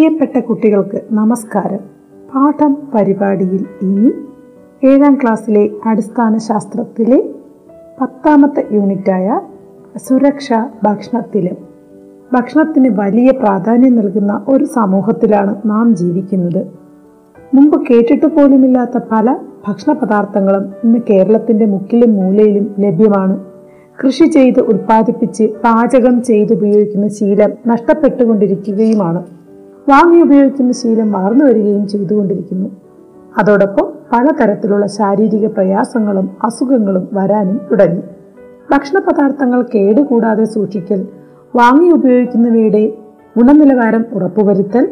പ്രിയപ്പെട്ട കുട്ടികൾക്ക് നമസ്കാരം. പാഠം പരിപാടിയിൽ ഇനി ഏഴാം ക്ലാസ്സിലെ അടിസ്ഥാന ശാസ്ത്രത്തിലെ പത്താമത്തെ യൂണിറ്റായ സുരക്ഷ ഭക്ഷണത്തിലും. ഭക്ഷണത്തിന് വലിയ പ്രാധാന്യം നൽകുന്ന ഒരു സമൂഹത്തിലാണ് നാം ജീവിക്കുന്നത്. മുമ്പ് കേട്ടിട്ട് പോലുമില്ലാത്ത പല ഭക്ഷണ പദാർത്ഥങ്ങളും ഇന്ന് കേരളത്തിന്റെ മുക്കിലും മൂലയിലും ലഭ്യമാണ്. കൃഷി ചെയ്ത് ഉൽപ്പാദിപ്പിച്ച് പാചകം ചെയ്തുപയോഗിക്കുന്ന ശീലം നഷ്ടപ്പെട്ടുകൊണ്ടിരിക്കുകയുമാണ്. വാങ്ങി ഉപയോഗിക്കുന്ന ശീലം വളർന്നു വരികയും ചെയ്തുകൊണ്ടിരിക്കുന്നു. അതോടൊപ്പം പലതരത്തിലുള്ള ശാരീരിക പ്രയാസങ്ങളും അസുഖങ്ങളും വരാനും തുടങ്ങി. ഭക്ഷണ പദാർത്ഥങ്ങൾ കേടുകൂടാതെ സൂക്ഷിക്കൽ വാങ്ങി ഉപയോഗിക്കുന്നവയുടെ ഗുണനിലവാരം ഉറപ്പുവരുത്തൽ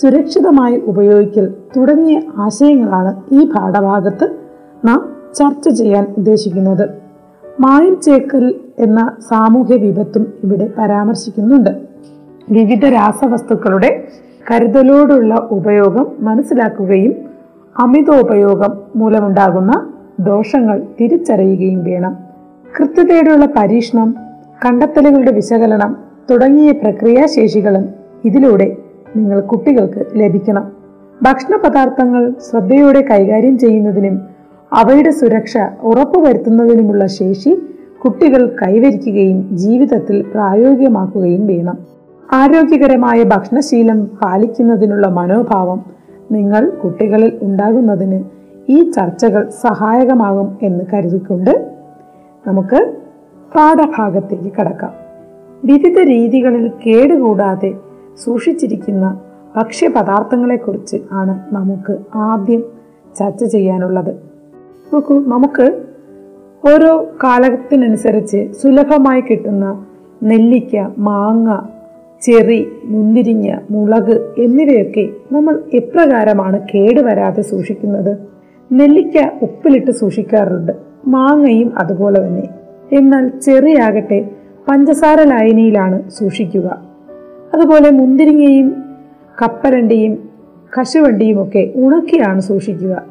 സുരക്ഷിതമായി ഉപയോഗിക്കൽ തുടങ്ങിയ ആശയങ്ങളാണ് ഈ പാഠഭാഗത്ത് നാം ചർച്ച ചെയ്യാൻ ഉദ്ദേശിക്കുന്നത്. മായം ചേക്കൽ എന്ന സാമൂഹ്യ വിപത്തും ഇവിടെ പരാമർശിക്കുന്നുണ്ട്. വിവിധ രാസവസ്തുക്കളുടെ കരുതലോടുള്ള ഉപയോഗം മനസ്സിലാക്കുകയും അമിതോപയോഗം മൂലമുണ്ടാകുന്ന ദോഷങ്ങൾ തിരിച്ചറിയുകയും വേണം. കൃത്യതയോടെയുള്ള പരീക്ഷണം കണ്ടെത്തലുകളുടെ വിശകലനം തുടങ്ങിയ പ്രക്രിയാശേഷികളും ഇതിലൂടെ നിങ്ങൾ കുട്ടികൾക്ക് ലഭിക്കണം. ഭക്ഷണ പദാർത്ഥങ്ങൾ ശ്രദ്ധയോടെ കൈകാര്യം ചെയ്യുന്നതിനും അവയുടെ സുരക്ഷ ഉറപ്പുവരുത്തുന്നതിനുമുള്ള ശേഷി കുട്ടികൾ കൈവരിക്കുകയും ജീവിതത്തിൽ പ്രായോഗികമാക്കുകയും വേണം. ആരോഗ്യകരമായ ഭക്ഷണശീലം പാലിക്കുന്നതിനുള്ള മനോഭാവം നിങ്ങൾ കുട്ടികളിൽ ഉണ്ടാകുന്നതിന് ഈ ചർച്ചകൾ സഹായകമാകും എന്ന് കരുതിക്കൊണ്ട് നമുക്ക് പാഠഭാഗത്തേക്ക് കടക്കാം. വിവിധ രീതികളിൽ കേടുകൂടാതെ സൂക്ഷിച്ചിരിക്കുന്ന ഭക്ഷ്യപദാർത്ഥങ്ങളെക്കുറിച്ച് ആണ് നമുക്ക് ആദ്യം ചർച്ച ചെയ്യാനുള്ളത്. നോക്കൂ നമുക്ക് ഓരോ കാലത്തിനനുസരിച്ച് സുലഭമായി കിട്ടുന്ന നെല്ലിക്ക മാങ്ങ ചെറി മുന്തിരിഞ്ഞ മുളക് എന്നിവയൊക്കെ നമ്മൾ എപ്രകാരമാണ് കേടുവരാതെ സൂക്ഷിക്കുന്നത്? നെല്ലിക്ക ഉപ്പിലിട്ട് സൂക്ഷിക്കാറുണ്ട്. മാങ്ങയും അതുപോലെ തന്നെ. എന്നാൽ ചെറിയാകട്ടെ പഞ്ചസാര ലായനിയിലാണ് സൂക്ഷിക്കുക. അതുപോലെ മുന്തിരിങ്ങയും കപ്പലണ്ടിയും കശുവണ്ടിയും ഒക്കെ ഉണക്കിയാണ് സൂക്ഷിക്കുക.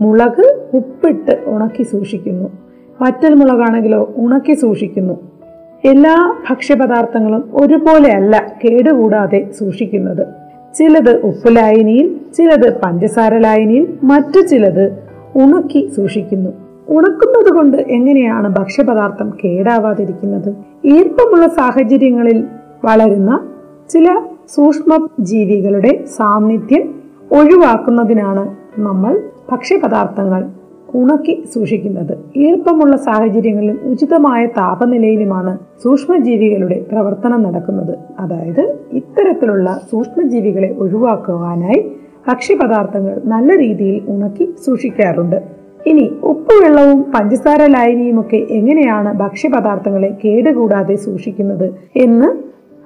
മുളക് ഉപ്പിട്ട് ഉണക്കി സൂക്ഷിക്കുന്നു. വറ്റൽ മുളകാണെങ്കിലോ ഉണക്കി സൂക്ഷിക്കുന്നു. എല്ലാ ഭക്ഷ്യപദാർത്ഥങ്ങളും ഒരുപോലെയല്ല കേടുകൂടാതെ സൂക്ഷിക്കുന്നത്. ചിലത് ഉപ്പ് ലായനിയിൽ ചിലത് പഞ്ചസാര ലായനിയിൽ മറ്റു ചിലത് ഉണക്കി സൂക്ഷിക്കുന്നു. ഉണക്കുന്നത് കൊണ്ട് എങ്ങനെയാണ് ഭക്ഷ്യപദാർത്ഥം കേടാവാതിരിക്കുന്നത്? ഈർപ്പമുള്ള സാഹചര്യങ്ങളിൽ വളരുന്ന ചില സൂക്ഷ്മ ജീവികളുടെ സാന്നിധ്യം ഒഴിവാക്കുന്നതിനാണ് നമ്മൾ ഭക്ഷ്യപദാർത്ഥങ്ങൾ ഉണക്കി സൂക്ഷിക്കുന്നത്. ഈർപ്പമുള്ള സാഹചര്യങ്ങളിലും ഉചിതമായ താപനിലയിലുമാണ് സൂക്ഷ്മജീവികളുടെ പ്രവർത്തനം നടക്കുന്നത്. അതായത് ഇത്തരത്തിലുള്ള സൂക്ഷ്മജീവികളെ ഒഴിവാക്കുവാനായി ഭക്ഷ്യപദാർത്ഥങ്ങൾ നല്ല രീതിയിൽ ഉണക്കി സൂക്ഷിക്കാറുണ്ട്. ഇനി ഉപ്പുവെള്ളവും പഞ്ചസാര ലായനിയുമൊക്കെ എങ്ങനെയാണ് ഭക്ഷ്യപദാർത്ഥങ്ങളെ കേടുകൂടാതെ സൂക്ഷിക്കുന്നത് എന്ന്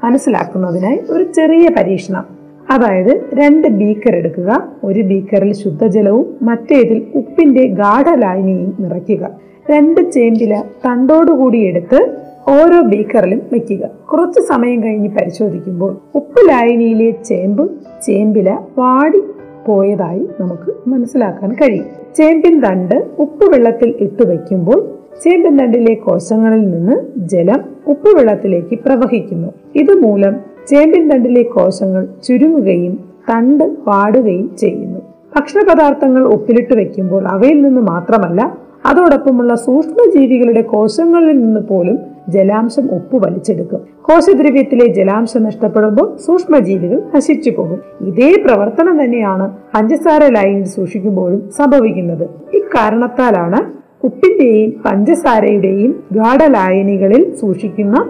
മനസ്സിലാക്കുന്നതിനായി ഒരു ചെറിയ പരീക്ഷണം. അതായത് രണ്ട് ബീക്കർ എടുക്കുക ഒരു ബീക്കറിൽ ശുദ്ധജലവും മറ്റേതിൽ ഉപ്പിന്റെ ഗാഠലായനിയും നിറയ്ക്കുക. രണ്ട് ചേമ്പില തണ്ടോടുകൂടി എടുത്ത് ഓരോ ബീക്കറിലും വയ്ക്കുക കുറച്ച് സമയം കഴിഞ്ഞ് പരിശോധിക്കുമ്പോൾ ഉപ്പ് ലായനിയിലെ ചേമ്പ് ചേമ്പില വാടി പോയതായി നമുക്ക് മനസ്സിലാക്കാൻ കഴിയും. ചേമ്പിൻ തണ്ട് ഉപ്പ് വെള്ളത്തിൽ ഇട്ട് വയ്ക്കുമ്പോൾ ചേമ്പിൻ തണ്ടിലെ കോശങ്ങളിൽ നിന്ന് ജലം ഉപ്പ് വെള്ളത്തിലേക്ക് പ്രവഹിക്കുന്നു. ഇതുമൂലം ചേമ്പിൻ തണ്ടിലെ കോശങ്ങൾ ചുരുങ്ങുകയും തണ്ട് വാടുകയും ചെയ്യുന്നു. ഭക്ഷണപദാർത്ഥങ്ങൾ ഉപ്പിലിട്ട് വെക്കുമ്പോൾ അവയിൽ നിന്ന് മാത്രമല്ല അതോടൊപ്പമുള്ള സൂക്ഷ്മജീവികളുടെ കോശങ്ങളിൽ നിന്ന് പോലും ജലാംശം ഉപ്പ് വലിച്ചെടുക്കും. കോശദ്രവ്യത്തിലെ ജലാംശം നഷ്ടപ്പെടുമ്പോൾ സൂക്ഷ്മജീവികൾ നശിച്ചു പോകും. ഇതേ പ്രവർത്തനം തന്നെയാണ് പഞ്ചസാര ലൈനിൽ സൂക്ഷിക്കുമ്പോഴും സംഭവിക്കുന്നത്. ഇക്കാരണത്താലാണ് ഉപ്പിന്റെയും പഞ്ചസാരയുടെയും ഗാഠലായനികളിൽ സൂക്ഷിക്കുന്ന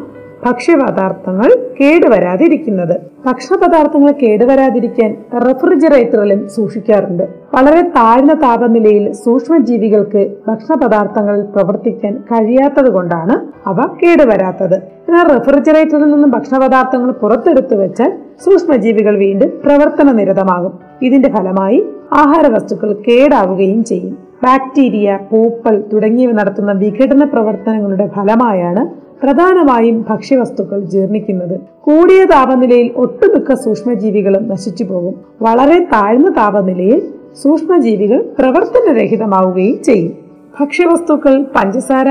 ഭക്ഷ്യപദാർത്ഥങ്ങൾ കേടുവരാതിരിക്കുന്നത്. ഭക്ഷണപദാർത്ഥങ്ങൾ കേടുവരാതിരിക്കാൻ റെഫ്രിജറേറ്ററിലും സൂക്ഷിക്കാറുണ്ട്. വളരെ താഴ്ന്ന താപനിലയിൽ സൂക്ഷ്മജീവികൾക്ക് ഭക്ഷണപദാർത്ഥങ്ങളിൽ പ്രവർത്തിക്കാൻ കഴിയാത്തത് കൊണ്ടാണ് അവ കേടുവരാത്തത്. എന്നാൽ റെഫ്രിജറേറ്ററിൽ നിന്നും ഭക്ഷണപദാർത്ഥങ്ങൾ പുറത്തെടുത്തു വെച്ചാൽ സൂക്ഷ്മജീവികൾ വീണ്ടും പ്രവർത്തന നിരതമാകും ഇതിന്റെ ഫലമായി ആഹാര വസ്തുക്കൾ കേടാവുകയും ചെയ്യും. ബാക്ടീരിയ പൂപ്പൽ തുടങ്ങിയവ നടത്തുന്ന വിഘടന പ്രവർത്തനങ്ങളുടെ ഫലമായാണ് പ്രധാനമായും ഭക്ഷ്യവസ്തുക്കൾ ജീർണിക്കുന്നത്. കൂടിയ താപനിലയിൽ ഒട്ടുമിക്ക സൂക്ഷ്മജീവികളും നശിച്ചു പോകും. വളരെ താഴ്ന്ന താപനിലയിൽ സൂക്ഷ്മജീവികൾ പ്രവർത്തനരഹിതമാവുകയും ചെയ്യും. ഭക്ഷ്യവസ്തുക്കൾ പഞ്ചസാര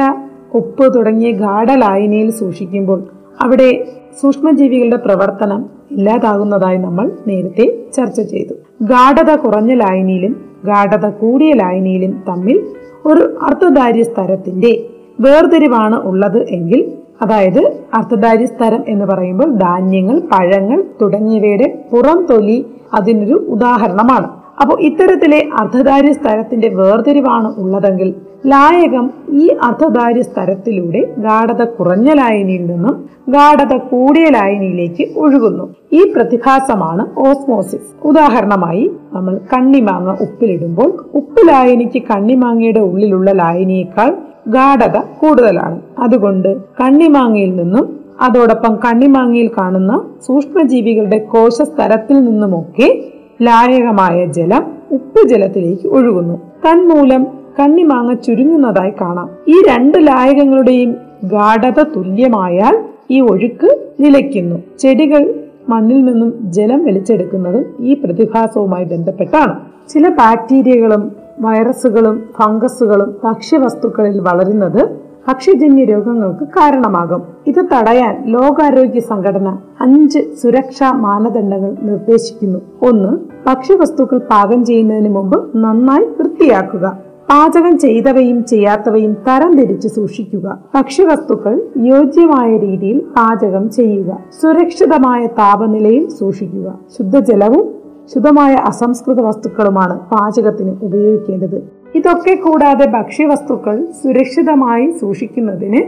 ഉപ്പ് തുടങ്ങിയ ഗാഠലായനിയിൽ സൂക്ഷിക്കുമ്പോൾ അവിടെ സൂക്ഷ്മജീവികളുടെ പ്രവർത്തനം ഇല്ലാതാകുന്നതായി നമ്മൾ നേരത്തെ ചർച്ച ചെയ്തു. ഗാഠത കുറഞ്ഞ ലായനിയിലും ഗാഠത കൂടിയ ലായനിയിലും തമ്മിൽ ഒരു അർദ്ധധാര്യ സ്ഥലത്തിന്റെ വേർതിരിവാണ് ഉള്ളത് എങ്കിൽ അതായത് അർത്ഥദാരി സ്ഥലം എന്ന് പറയുമ്പോൾ ധാന്യങ്ങൾ പഴങ്ങൾ തുടങ്ങിയവയുടെ പുറം തൊലി അതിനൊരു ഉദാഹരണമാണ്. അപ്പോൾ ഇത്തരത്തിലെ അർദ്ധധാര്യ സ്ഥലത്തിന്റെ വേർതിരിവാണ് ഉള്ളതെങ്കിൽ ലായകം ഈ അർദ്ധധാരി സ്ഥലത്തിലൂടെ ഗാഠത കുറഞ്ഞ ലായനിയിൽ നിന്നും ഗാഠത കൂടിയ ലായനിയിലേക്ക് ഒഴുകുന്നു. ഈ പ്രതിഭാസമാണ് ഓസ്മോസിസ്. ഉദാഹരണമായി നമ്മൾ കണ്ണിമാങ്ങ ഉപ്പിലിടുമ്പോൾ ഉപ്പ് ലായനിക്ക് കണ്ണിമാങ്ങയുടെ ഉള്ളിലുള്ള ലായനിയേക്കാൾ ഗാഠത കൂടുതലാണ്. അതുകൊണ്ട് കണ്ണിമാങ്ങയിൽ നിന്നും അതോടൊപ്പം കണ്ണിമാങ്ങയിൽ കാണുന്ന സൂക്ഷ്മജീവികളുടെ കോശസ്തരത്തിൽ നിന്നുമൊക്കെ ലായകമായ ജലം ഉപ്പ് ജലത്തിലേക്ക് ഒഴുകുന്നു. തന്മൂലം കണ്ണിമാങ്ങ ചുരുങ്ങുന്നതായി കാണാം. ഈ രണ്ട് ലായകങ്ങളുടെയും ഗാഠത തുല്യമായാൽ ഈ ഒഴുക്ക് നിലയ്ക്കുന്നു. ചെടികൾ മണ്ണിൽ നിന്നും ജലം വലിച്ചെടുക്കുന്നതും ഈ പ്രതിഭാസവുമായി ബന്ധപ്പെട്ടാണ്. ചില ബാക്ടീരിയകളും വൈറസുകളും ഫംഗസുകളും ഭക്ഷ്യവസ്തുക്കളിൽ വളരുന്നത് ഭക്ഷ്യജന്യ രോഗങ്ങൾക്ക് കാരണമാകും. ഇത് തടയാൻ ലോകാരോഗ്യ സംഘടന അഞ്ച് സുരക്ഷാ മാനദണ്ഡങ്ങൾ നിർദ്ദേശിക്കുന്നു. ഒന്ന് ഭക്ഷ്യവസ്തുക്കൾ പാകം ചെയ്യുന്നതിന് മുമ്പ് നന്നായി വൃത്തിയാക്കുക. പാചകം ചെയ്തവയും ചെയ്യാത്തവയും തരംതിരിച്ച് സൂക്ഷിക്കുക. ഭക്ഷ്യവസ്തുക്കൾ യോജ്യമായ രീതിയിൽ പാചകം ചെയ്യുക. സുരക്ഷിതമായ താപനിലയിൽ സൂക്ഷിക്കുക. ശുദ്ധജലവും ശുദ്ധമായ അസംസ്കൃത വസ്തുക്കളുമാണ് പാചകത്തിന് ഉപയോഗിക്കേണ്ടത്. ഇതൊക്കെ കൂടാതെ ഭക്ഷ്യവസ്തുക്കൾ സുരക്ഷിതമായി സൂക്ഷിക്കുന്നതിന്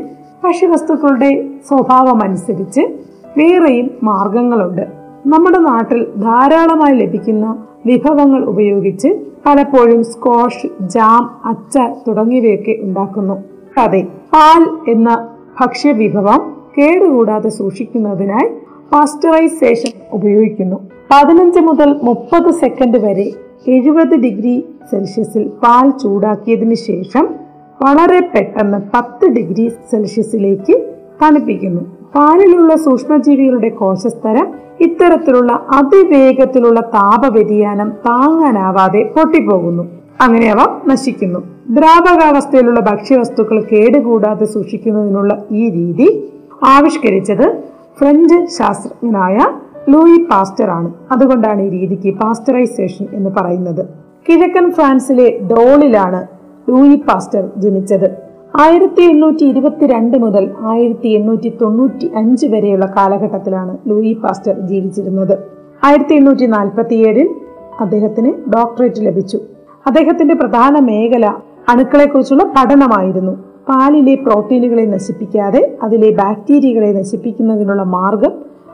ഭക്ഷ്യവസ്തുക്കളുടെ സ്വഭാവമനുസരിച്ച് വേറെയും മാർഗങ്ങളുണ്ട്. നമ്മുടെ നാട്ടിൽ ധാരാളമായി ലഭിക്കുന്ന വിഭവങ്ങൾ ഉപയോഗിച്ച് പലപ്പോഴും സ്കോഷ് ജാം അച്ചാർ തുടങ്ങിയവയൊക്കെ ഉണ്ടാക്കുന്നു. അതെ പാൽ എന്ന ഭക്ഷ്യവിഭവം കേടുകൂടാതെ സൂക്ഷിക്കുന്നതിനായി പാസ്റ്ററൈസേഷൻ ഉപയോഗിക്കുന്നു. പതിനഞ്ച് മുതൽ മുപ്പത് സെക്കൻഡ് വരെ എഴുപത് ഡിഗ്രി സെൽഷ്യസിൽ പാൽ ചൂടാക്കിയതിനു ശേഷം വളരെ പെട്ടെന്ന് പത്ത് ഡിഗ്രി സെൽഷ്യസിലേക്ക് തണുപ്പിക്കുന്നു. പാലിലുള്ള സൂക്ഷ്മജീവികളുടെ കോശസ്തരം ഇത്തരത്തിലുള്ള അതിവേഗത്തിലുള്ള താപവ്യതിയാനം താങ്ങാനാവാതെ പൊട്ടിപ്പോകുന്നു. അങ്ങനെ അവ നശിക്കുന്നു. ദ്രാവകാവസ്ഥയിലുള്ള ഭക്ഷ്യവസ്തുക്കൾ കേടുകൂടാതെ സൂക്ഷിക്കുന്നതിനുള്ള ഈ രീതി ആവിഷ്കരിച്ചത് ഫ്രഞ്ച് ശാസ്ത്രജ്ഞനായ ലൂയി പാസ്റ്റർ ആണ് അതുകൊണ്ടാണ് ഈ രീതിക്ക് പാസ്റ്ററൈസേഷൻ എന്ന് പറയുന്നത്. കിഴക്കൻ ഫ്രാൻസിലെ ഡോളിലാണ് ലൂയി പാസ്റ്റർ ജനിച്ചത്. ആയിരത്തി എണ്ണൂറ്റി ഇരുപത്തിരണ്ട് മുതൽ ആയിരത്തി എണ്ണൂറ്റി തൊണ്ണൂറ്റി അഞ്ച് വരെയുള്ള കാലഘട്ടത്തിലാണ് ലൂയി പാസ്റ്റർ ജീവിച്ചിരുന്നത്. ആയിരത്തി എണ്ണൂറ്റി നാൽപ്പത്തി ഏഴിൽ അദ്ദേഹത്തിന് ഡോക്ടറേറ്റ് ലഭിച്ചു. അദ്ദേഹത്തിന്റെ പ്രധാന മേഖല അണുക്കളെക്കുറിച്ചുള്ള പഠനമായിരുന്നു. പാലിലെ പ്രോട്ടീനുകളെ നശിപ്പിക്കാതെ അതിലെ ബാക്ടീരിയകളെ നശിപ്പിക്കുന്നതിനുള്ള മാർഗം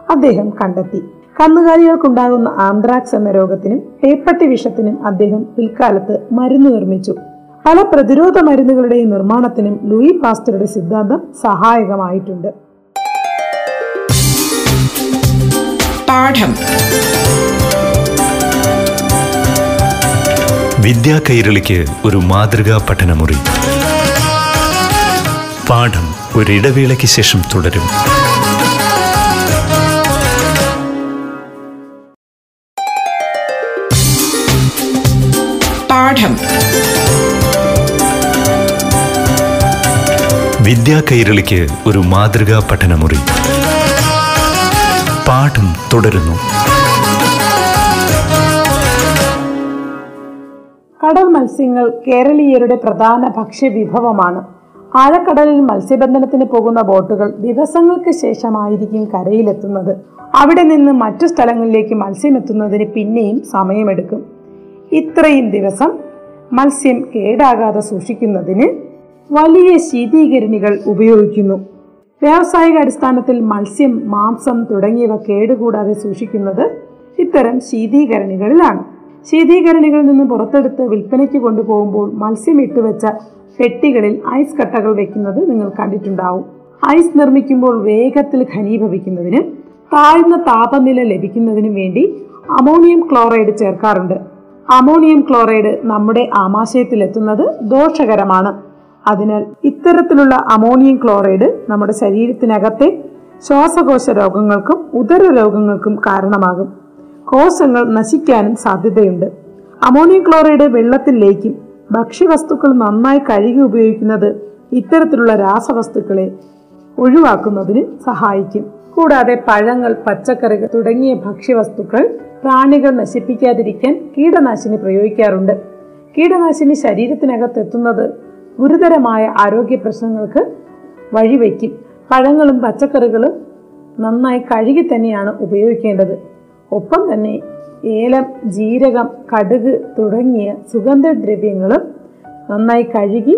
അദ്ദേഹം കണ്ടെത്തി. കന്നുകാലികൾക്കുണ്ടാകുന്ന ആന്ത്രാക്സ് എന്ന രോഗത്തിനും പേപ്പട്ടി വിഷത്തിനും അദ്ദേഹം പിൽക്കാലത്ത് മരുന്ന് നിർമ്മിച്ചു. പല പ്രതിരോധ മരുന്നുകളുടെയും നിർമ്മാണത്തിനും ലൂയി പാസ്റ്ററുടെ സിദ്ധാന്തം സഹായകമായിട്ടുണ്ട്. പാഠം. വിദ്യാ കൈരളിക്ക് ഒരു മാതൃകാ പഠനമുറി. പാഠം ഒരിടവേളയ്ക്ക് ശേഷം തുടരും. പാഠം. വിദ്യാ കൈരളിക്ക് ഒരു മാതൃകാ പഠനമുറി. പാഠം തുടരുന്നു. കടൽ മത്സ്യങ്ങൾ കേരളീയരുടെ പ്രധാന ഭക്ഷ്യവിഭവമാണ് ആഴക്കടലിൽ മത്സ്യബന്ധനത്തിന് പോകുന്ന ബോട്ടുകൾ ദിവസങ്ങൾക്ക് ശേഷമായിരിക്കും കരയിലെത്തുന്നത്. അവിടെ നിന്ന് മറ്റു സ്ഥലങ്ങളിലേക്ക് മത്സ്യം എത്തുന്നതിന് പിന്നെയും സമയമെടുക്കും. ഇത്രയും ദിവസം മത്സ്യം കേടാകാതെ സൂക്ഷിക്കുന്നതിന് വലിയ ശീതീകരണികൾ ഉപയോഗിക്കുന്നു. വ്യാവസായിക അടിസ്ഥാനത്തിൽ മത്സ്യം മാംസം തുടങ്ങിയവ കേടുകൂടാതെ സൂക്ഷിക്കുന്നത് ഇത്തരം ശീതീകരണികളിലാണ്. ശീതീകരണികളിൽ നിന്ന് പുറത്തെടുത്ത് വിൽപ്പനയ്ക്ക് കൊണ്ടുപോകുമ്പോൾ മത്സ്യം ഇട്ടുവെച്ച പെട്ടികളിൽ ഐസ് കട്ടകൾ വെക്കുന്നത് നിങ്ങൾ കണ്ടിട്ടുണ്ടാവും. ഐസ് നിർമ്മിക്കുമ്പോൾ വേഗത്തിൽ ഘനീഭവിക്കുന്നതിനും താഴ്ന്ന താപനില ലഭിക്കുന്നതിനും വേണ്ടി അമോണിയം ക്ലോറൈഡ് ചേർക്കാറുണ്ട്. അമോണിയം ക്ലോറൈഡ് നമ്മുടെ ആമാശയത്തിലെത്തുന്നത് ദോഷകരമാണ്. അതിനാൽ ഇത്തരത്തിലുള്ള അമോണിയം ക്ലോറൈഡ് നമ്മുടെ ശരീരത്തിനകത്തെ ശ്വാസകോശ രോഗങ്ങൾക്കും ഉദര രോഗങ്ങൾക്കും കാരണമാകും. കോശങ്ങൾ നശിക്കാനും സാധ്യതയുണ്ട്. അമോണിയം ക്ലോറൈഡ് വെള്ളത്തിൽ ലയിക്കും ഭക്ഷ്യവസ്തുക്കൾ നന്നായി കഴുകി ഉപയോഗിക്കുന്നത് ഇത്തരത്തിലുള്ള രാസവസ്തുക്കളെ ഒഴിവാക്കുന്നതിന് സഹായിക്കും. കൂടാതെ പഴങ്ങൾ പച്ചക്കറികൾ തുടങ്ങിയ ഭക്ഷ്യവസ്തുക്കൾ പ്രാണികൾ നശിപ്പിക്കാതിരിക്കാൻ കീടനാശിനി പ്രയോഗിക്കാറുണ്ട്. കീടനാശിനി ശരീരത്തിനകത്ത് എത്തുന്നത് ഗുരുതരമായ ആരോഗ്യ പ്രശ്നങ്ങൾക്ക് വഴിവെക്കും. പഴങ്ങളും പച്ചക്കറികളും നന്നായി കഴുകി തന്നെയാണ് ഉപയോഗിക്കേണ്ടത്. ഒപ്പം തന്നെ ഏലം ജീരകം കടുക് തുടങ്ങിയ സുഗന്ധദ്രവ്യങ്ങളും നന്നായി കഴുകി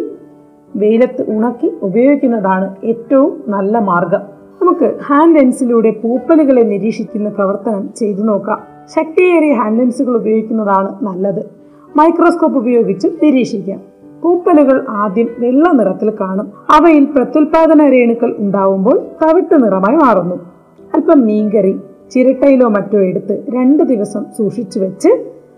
വെയിലത്ത് ഉണക്കി ഉപയോഗിക്കുന്നതാണ് ഏറ്റവും നല്ല മാർഗം. നമുക്ക് ഹാൻഡ് ലെൻസിലൂടെ പൂപ്പലുകളെ നിരീക്ഷിക്കുന്ന പ്രവർത്തനം ചെയ്തു നോക്കാം. ശക്തിയേറിയ ഹാൻഡ് ലെൻസുകൾ ഉപയോഗിക്കുന്നതാണ് നല്ലത്. മൈക്രോസ്കോപ്പ് ഉപയോഗിച്ച് നിരീക്ഷിക്കാം. പൂപ്പലുകൾ ആദ്യം വെള്ള നിറത്തിൽ കാണും. അവയിൽ പ്രത്യുൽപാദന രേണുക്കൾ ഉണ്ടാവുമ്പോൾ തവിട്ട് നിറമായി മാറുന്നു. അല്പം മീൻകറി ചിരട്ടയിലോ മറ്റോ എടുത്ത് രണ്ട് ദിവസം സൂക്ഷിച്ചു വെച്ച്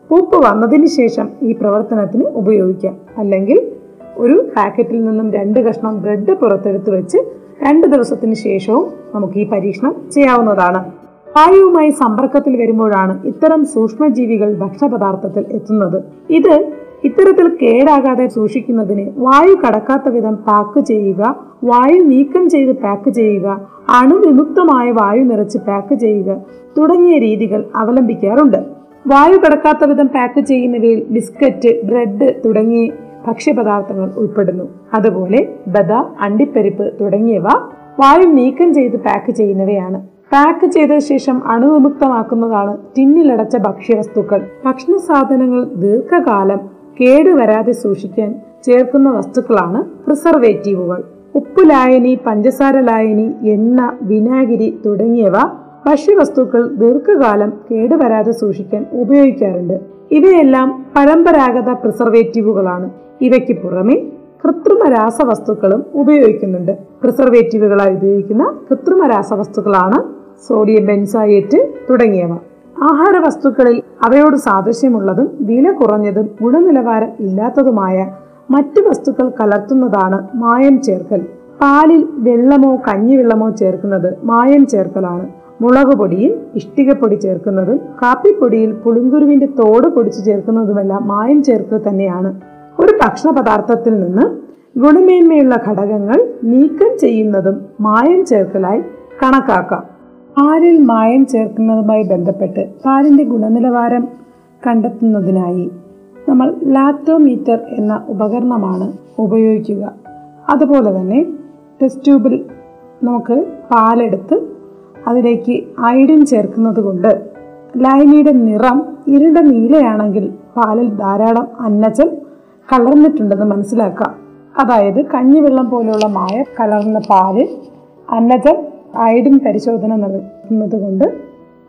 പൂപ്പ് വന്നതിന് ശേഷം ഈ പ്രവർത്തനത്തിന് ഉപയോഗിക്കാം. അല്ലെങ്കിൽ ഒരു പാക്കറ്റിൽ നിന്നും രണ്ട് കഷ്ണം ബ്രെഡ് പുറത്തെടുത്ത് വെച്ച് രണ്ട് ദിവസത്തിന് ശേഷവും നമുക്ക് ഈ പരീക്ഷണം ചെയ്യാവുന്നതാണ്. വായുവുമായി സമ്പർക്കത്തിൽ വരുമ്പോഴാണ് ഇത്തരം സൂക്ഷ്മജീവികൾ ഭക്ഷണപദാർത്ഥത്തിൽ എത്തുന്നത്. ഇത് ഇത്തരത്തിൽ കേടാകാതെ സൂക്ഷിക്കുന്നതിന് വായു കടക്കാത്ത വിധം പാക്ക് ചെയ്യുക വായു നീക്കം ചെയ്ത് പാക്ക് ചെയ്യുക അണുവിമുക്തമായ വായു നിറച്ച് പാക്ക് ചെയ്യുക തുടങ്ങിയ രീതികൾ അവലംബിക്കാറുണ്ട്. വായു കടക്കാത്ത വിധം പാക്ക് ചെയ്യുന്നവയിൽ ബിസ്ക്കറ്റ് ബ്രെഡ് തുടങ്ങിയ ഭക്ഷ്യപദാർത്ഥങ്ങൾ ഉൾപ്പെടുന്നു. അതുപോലെ ബദാം അണ്ടിപ്പരിപ്പ് തുടങ്ങിയവ വായു നീക്കം ചെയ്ത് പാക്ക് ചെയ്യുന്നവയാണ്. പാക്ക് ചെയ്ത ശേഷം അണുവിമുക്തമാക്കുന്നതാണ് ടിന്നിലടച്ച ഭക്ഷ്യവസ്തുക്കൾ. ഭക്ഷണ സാധനങ്ങൾ ദീർഘകാലം കേടുവരാതെ സൂക്ഷിക്കാൻ ചേർക്കുന്ന വസ്തുക്കളാണ് പ്രിസർവേറ്റീവുകൾ. ഉപ്പ് ലായനി പഞ്ചസാര ലായനി എണ്ണ വിനാഗിരി തുടങ്ങിയവ ഭക്ഷ്യവസ്തുക്കൾ ദീർഘകാലം കേടുവരാതെ സൂക്ഷിക്കാൻ ഉപയോഗിക്കാറുണ്ട്. ഇവയെല്ലാം പരമ്പരാഗത പ്രിസർവേറ്റീവുകളാണ്. ഇവയ്ക്ക് പുറമെ കൃത്രിമ രാസവസ്തുക്കളും ഉപയോഗിക്കുന്നുണ്ട്. പ്രിസർവേറ്റീവുകളായി ഉപയോഗിക്കുന്ന കൃത്രിമ രാസവസ്തുക്കളാണ് സോഡിയം ബെൻസായേറ്റ് തുടങ്ങിയവ. ആഹാര വസ്തുക്കളിൽ അവയോട് സാദൃശ്യമുള്ളതും വില കുറഞ്ഞതും ഗുണനിലവാരം ഇല്ലാത്തതുമായ മറ്റു വസ്തുക്കൾ കലർത്തുന്നതാണ് മായം ചേർക്കൽ. പാലിൽ വെള്ളമോ കഞ്ഞിവെള്ളമോ ചേർക്കുന്നത് മായം ചേർക്കലാണ്. മുളക് പൊടിയിൽ ഇഷ്ടികപ്പൊടി ചേർക്കുന്നതും കാപ്പിപ്പൊടിയിൽ പുളിങ്കുരുവിന്റെ തോട് പൊടിച്ചു ചേർക്കുന്നതുമെല്ലാം മായം ചേർക്കൽ തന്നെയാണ്. ഒരു ഭക്ഷണ പദാർത്ഥത്തിൽ നിന്ന് ഗുണമേന്മയുള്ള ഘടകങ്ങൾ നീക്കം ചെയ്യുന്നതും മായം ചേർക്കലായി കണക്കാക്കാം. പാലിൽ മായം ചേർക്കുന്നതുമായി ബന്ധപ്പെട്ട് പാലിന്റെ ഗുണനിലവാരം കണ്ടെത്തുന്നതിനായി നമ്മൾ ലാക്ടോമീറ്റർ എന്ന ഉപകരണമാണ് ഉപയോഗിക്കുക. അതുപോലെ തന്നെ ടെസ്റ്റ് ട്യൂബിൽ നമുക്ക് പാലെടുത്ത് അതിലേക്ക് ഐഡിൻ ചേർക്കുന്നത് കൊണ്ട് ലൈനിയുടെ നിറം ഇരുണ്ട നീലയാണെങ്കിൽ പാലിൽ ധാരാളം അന്നജൽ കലർന്നിട്ടുണ്ടെന്ന് മനസ്സിലാക്കാം. അതായത് കഞ്ഞിവെള്ളം പോലെയുള്ള മായ കലർന്ന പാലിൽ അന്നജൽ അയഡിൻ പരിശോധന നടത്തുന്നത് കൊണ്ട്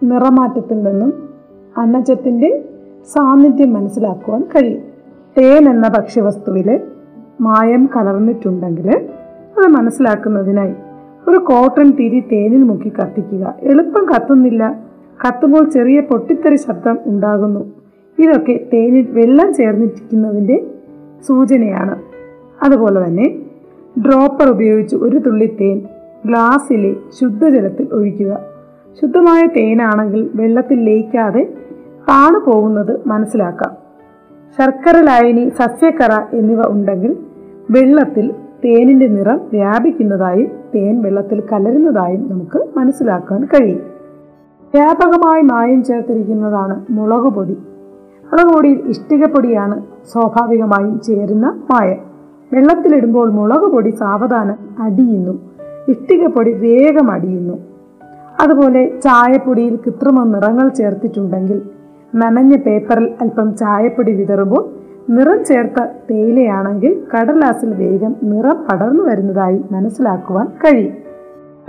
നിറമാറ്റത്തിൽ നിന്നും അന്നജത്തിന്റെ സാന്നിധ്യം മനസ്സിലാക്കുവാൻ കഴിയും. തേൻ എന്ന ഭക്ഷ്യവസ്തുവിൽ മായം കലർന്നിട്ടുണ്ടെങ്കിൽ അത് മനസ്സിലാക്കുന്നതിനായി ഒരു കോട്ടൺ തിരി തേനിൽ മുക്കി കത്തിക്കുക. എളുപ്പം കത്തുന്നില്ല. കത്തുമ്പോൾ ചെറിയ പൊട്ടിത്തെറി ശബ്ദം ഉണ്ടാകുന്നു. ഇതൊക്കെ തേനിൽ വെള്ളം ചേർന്നിരിക്കുന്നതിന്റെ സൂചനയാണ്. അതുപോലെ തന്നെ ഡ്രോപ്പർ ഉപയോഗിച്ച് ഒരു തുള്ളി തേൻ ഗ്ലാസ്സിലെ ശുദ്ധജലത്തിൽ ഒഴിക്കുക. ശുദ്ധമായ തേനാണെങ്കിൽ വെള്ളത്തിൽ ലയിക്കാതെ താണു പോകുന്നത് മനസ്സിലാക്കാം. ശർക്കര ലായനി സസ്യക്കറ എന്നിവ ഉണ്ടെങ്കിൽ വെള്ളത്തിൽ തേനിന്റെ നിറം വ്യാപിക്കുന്നതായും തേൻ വെള്ളത്തിൽ കലരുന്നതായും നമുക്ക് മനസ്സിലാക്കാൻ കഴിയും. വ്യാപകമായി മായം ചേർത്തിരിക്കുന്നതാണ് മുളകുപൊടി പൊടി. മുളക് പൊടിയിൽ ഇഷ്ടികപ്പൊടിയാണ് സ്വാഭാവികമായും ചേരുന്ന മായം. വെള്ളത്തിലിടുമ്പോൾ മുളക് പൊടി സാവധാനം അടിയുന്നു. ഇഷ്ടികപ്പൊടി വേഗം അടിയുന്നു. അതുപോലെ ചായപ്പൊടിയിൽ കൃത്രിമ നിറങ്ങൾ ചേർത്തിട്ടുണ്ടെങ്കിൽ നനഞ്ഞ പേപ്പറിൽ അല്പം ചായപ്പൊടി വിതറുമ്പോൾ നിറം ചേർത്ത തേയിലയാണെങ്കിൽ കടലാസിൽ വേഗം നിറം പടർന്നു വരുന്നതായി മനസ്സിലാക്കുവാൻ കഴിയും.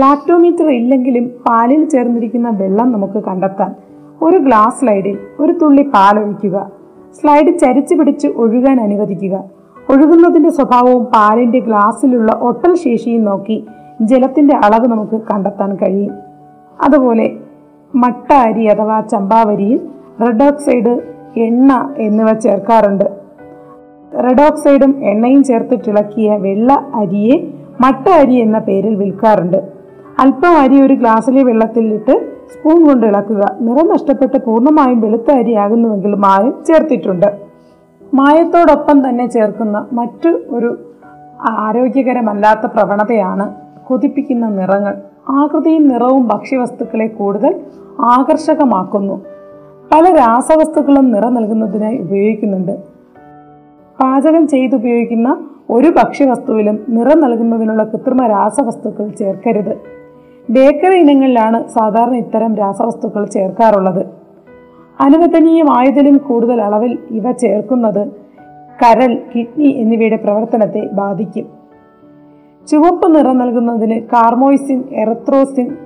ലാക്ടോമീറ്റർ ഇല്ലെങ്കിലും പാലിൽ ചേർന്നിരിക്കുന്ന വെള്ളം നമുക്ക് കണ്ടെത്താൻ ഒരു ഗ്ലാസ് സ്ലൈഡിൽ ഒരു തുള്ളി പാൽ ഒഴിക്കുക. സ്ലൈഡ് ചരിച്ചു പിടിച്ച് ഒഴുകാൻ അനുവദിക്കുക. ഒഴുകുന്നതിന്റെ സ്വഭാവവും പാലിന്റെ ഗ്ലാസ്സിലുള്ള ഒട്ടൽ ശേഷിയും നോക്കി ജലത്തിന്റെ അളവ് നമുക്ക് കണ്ടെത്താൻ കഴിയും. അതുപോലെ മട്ട അരി അഥവാ ചമ്പാവരിയിൽ റെഡ് ഓക്സൈഡ് എണ്ണ എന്നിവ ചേർക്കാറുണ്ട്. റെഡ് ഓക്സൈഡും എണ്ണയും ചേർത്തിട്ടിളക്കിയ വെള്ള അരിയെ മട്ട അരി എന്ന പേരിൽ വിൽക്കാറുണ്ട്. അല്പം അരി ഒരു ഗ്ലാസ്സിലെ വെള്ളത്തിലിട്ട് സ്പൂൺ കൊണ്ട് ഇളക്കുക. നിറം നഷ്ടപ്പെട്ട് പൂർണമായും വെളുത്ത അരിയാകുന്നുവെങ്കിൽ മായം ചേർത്തിട്ടുണ്ട്. മായത്തോടൊപ്പം തന്നെ ചേർക്കുന്ന മറ്റു ഒരു ആരോഗ്യകരമല്ലാത്ത പ്രവണതയാണ് കൊതിപ്പിക്കുന്ന നിറങ്ങൾ ആകൃതിയും നിറവും ഭക്ഷ്യവസ്തുക്കളെ കൂടുതൽ ആകർഷകമാക്കുന്നു. പല രാസവസ്തുക്കളും നിറം നൽകുന്നതിനായി ഉപയോഗിക്കുന്നുണ്ട്. പാചകം ചെയ്തുപയോഗിക്കുന്ന ഒരു ഭക്ഷ്യവസ്തുവിലും നിറം നൽകുന്നതിനുള്ള കൃത്രിമ രാസവസ്തുക്കൾ ചേർക്കരുത്. ബേക്കറി ഇനങ്ങളിലാണ് സാധാരണ ഇത്തരം രാസവസ്തുക്കൾ ചേർക്കാറുള്ളത്. അനുവദനീയമായതിലും കൂടുതൽ അളവിൽ ഇവ ചേർക്കുന്നത് കരൾ കിഡ്നി എന്നിവയുടെ പ്രവർത്തനത്തെ ബാധിക്കും. ചുവപ്പ് നിറം നൽകുന്നതിന് കാർമോയിസിൻ എറത്രോസിൻ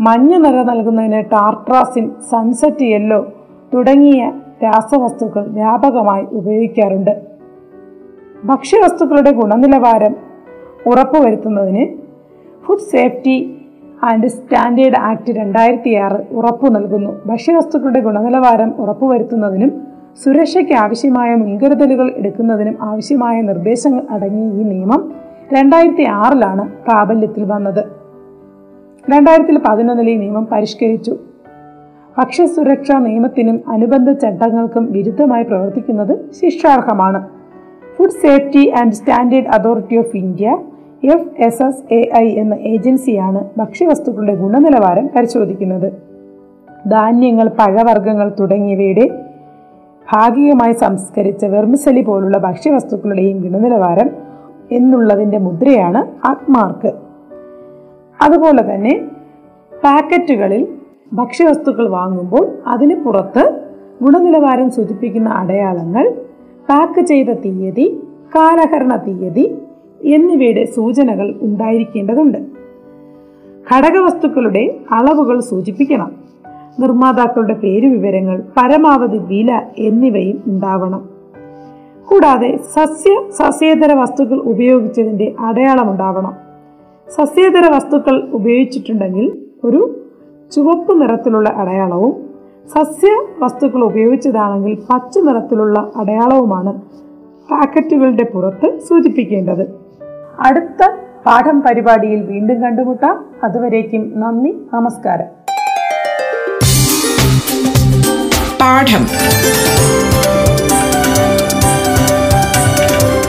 മഞ്ഞ നിറം നൽകുന്നതിന് ടാർട്രാസിൻ സൺസെറ്റ് യെല്ലോ തുടങ്ങിയ രാസവസ്തുക്കൾ വ്യാപകമായി ഉപയോഗിക്കാറുണ്ട്. ഭക്ഷ്യവസ്തുക്കളുടെ ഗുണനിലവാരം ഉറപ്പുവരുത്തുന്നതിന് food safety and standard act രണ്ടായിരത്തി ആറ് ഉറപ്പു നൽകുന്നു. ഭക്ഷ്യവസ്തുക്കളുടെ ഗുണനിലവാരം ഉറപ്പുവരുത്തുന്നതിനും സുരക്ഷയ്ക്ക് ആവശ്യമായ മുൻകരുതലുകൾ എടുക്കുന്നതിനും ആവശ്യമായ നിർദ്ദേശങ്ങൾ അടങ്ങിയ ഈ നിയമം രണ്ടായിരത്തി ആറിലാണ് പ്രാബല്യത്തിൽ വന്നത്. രണ്ടായിരത്തി പതിനൊന്നിൽ ഈ നിയമം പരിഷ്കരിച്ചു. ഭക്ഷ്യസുരക്ഷാ നിയമത്തിനും അനുബന്ധ ചട്ടങ്ങൾക്കും വിരുദ്ധമായി പ്രവർത്തിക്കുന്നത് ശിക്ഷാർഹമാണ്. Food safety and standard authority of India F S S A I എന്ന ഏജൻസിയാണ് ഭക്ഷ്യവസ്തുക്കളുടെ ഗുണനിലവാരം പരിശോധിക്കുന്നത്. ധാന്യങ്ങൾ പഴവർഗങ്ങൾ തുടങ്ങിയവയുടെ ഭാഗികമായി സംസ്കരിച്ച വെർമിസലി പോലുള്ള ഭക്ഷ്യവസ്തുക്കളുടെയും ഗുണനിലവാരം എന്നുള്ളതിന്റെ മുദ്രയാണ് ആത്മാർക്ക് അതുപോലെ തന്നെ പാക്കറ്റുകളിൽ ഭക്ഷ്യവസ്തുക്കൾ വാങ്ങുമ്പോൾ അതിന് പുറത്ത് ഗുണനിലവാരം സൂചിപ്പിക്കുന്ന അടയാളങ്ങൾ പാക്ക് ചെയ്ത തീയതി കാലഹരണ തീയതി എന്നിവയുടെ സൂചനകൾ ഉണ്ടായിരിക്കേണ്ടതുണ്ട്. ഘടകവസ്തുക്കളുടെ അളവുകൾ സൂചിപ്പിക്കണം. നിർമ്മാതാക്കളുടെ പേരുവിവരങ്ങൾ പരമാവധി വില എന്നിവയും ഉണ്ടാവണം. കൂടാതെ സസ്യ സസ്യേതര വസ്തുക്കൾ ഉപയോഗിച്ചതിന്റെ അടയാളം ഉണ്ടാവണം സസ്യേതര വസ്തുക്കൾ ഉപയോഗിച്ചിട്ടുണ്ടെങ്കിൽ ഒരു ചുവപ്പ് നിറത്തിലുള്ള അടയാളവും സസ്യ വസ്തുക്കൾ ഉപയോഗിച്ചതാണെങ്കിൽ പച്ച നിറത്തിലുള്ള അടയാളവുമാണ് പാക്കറ്റുകളുടെ പുറത്ത് സൂചിപ്പിക്കേണ്ടത്. അടുത്ത പാഠം പരിപാടിയിൽ വീണ്ടും കണ്ടുമുട്ടാം. അതുവരേക്കും നന്ദി നമസ്കാരം. പാഠം.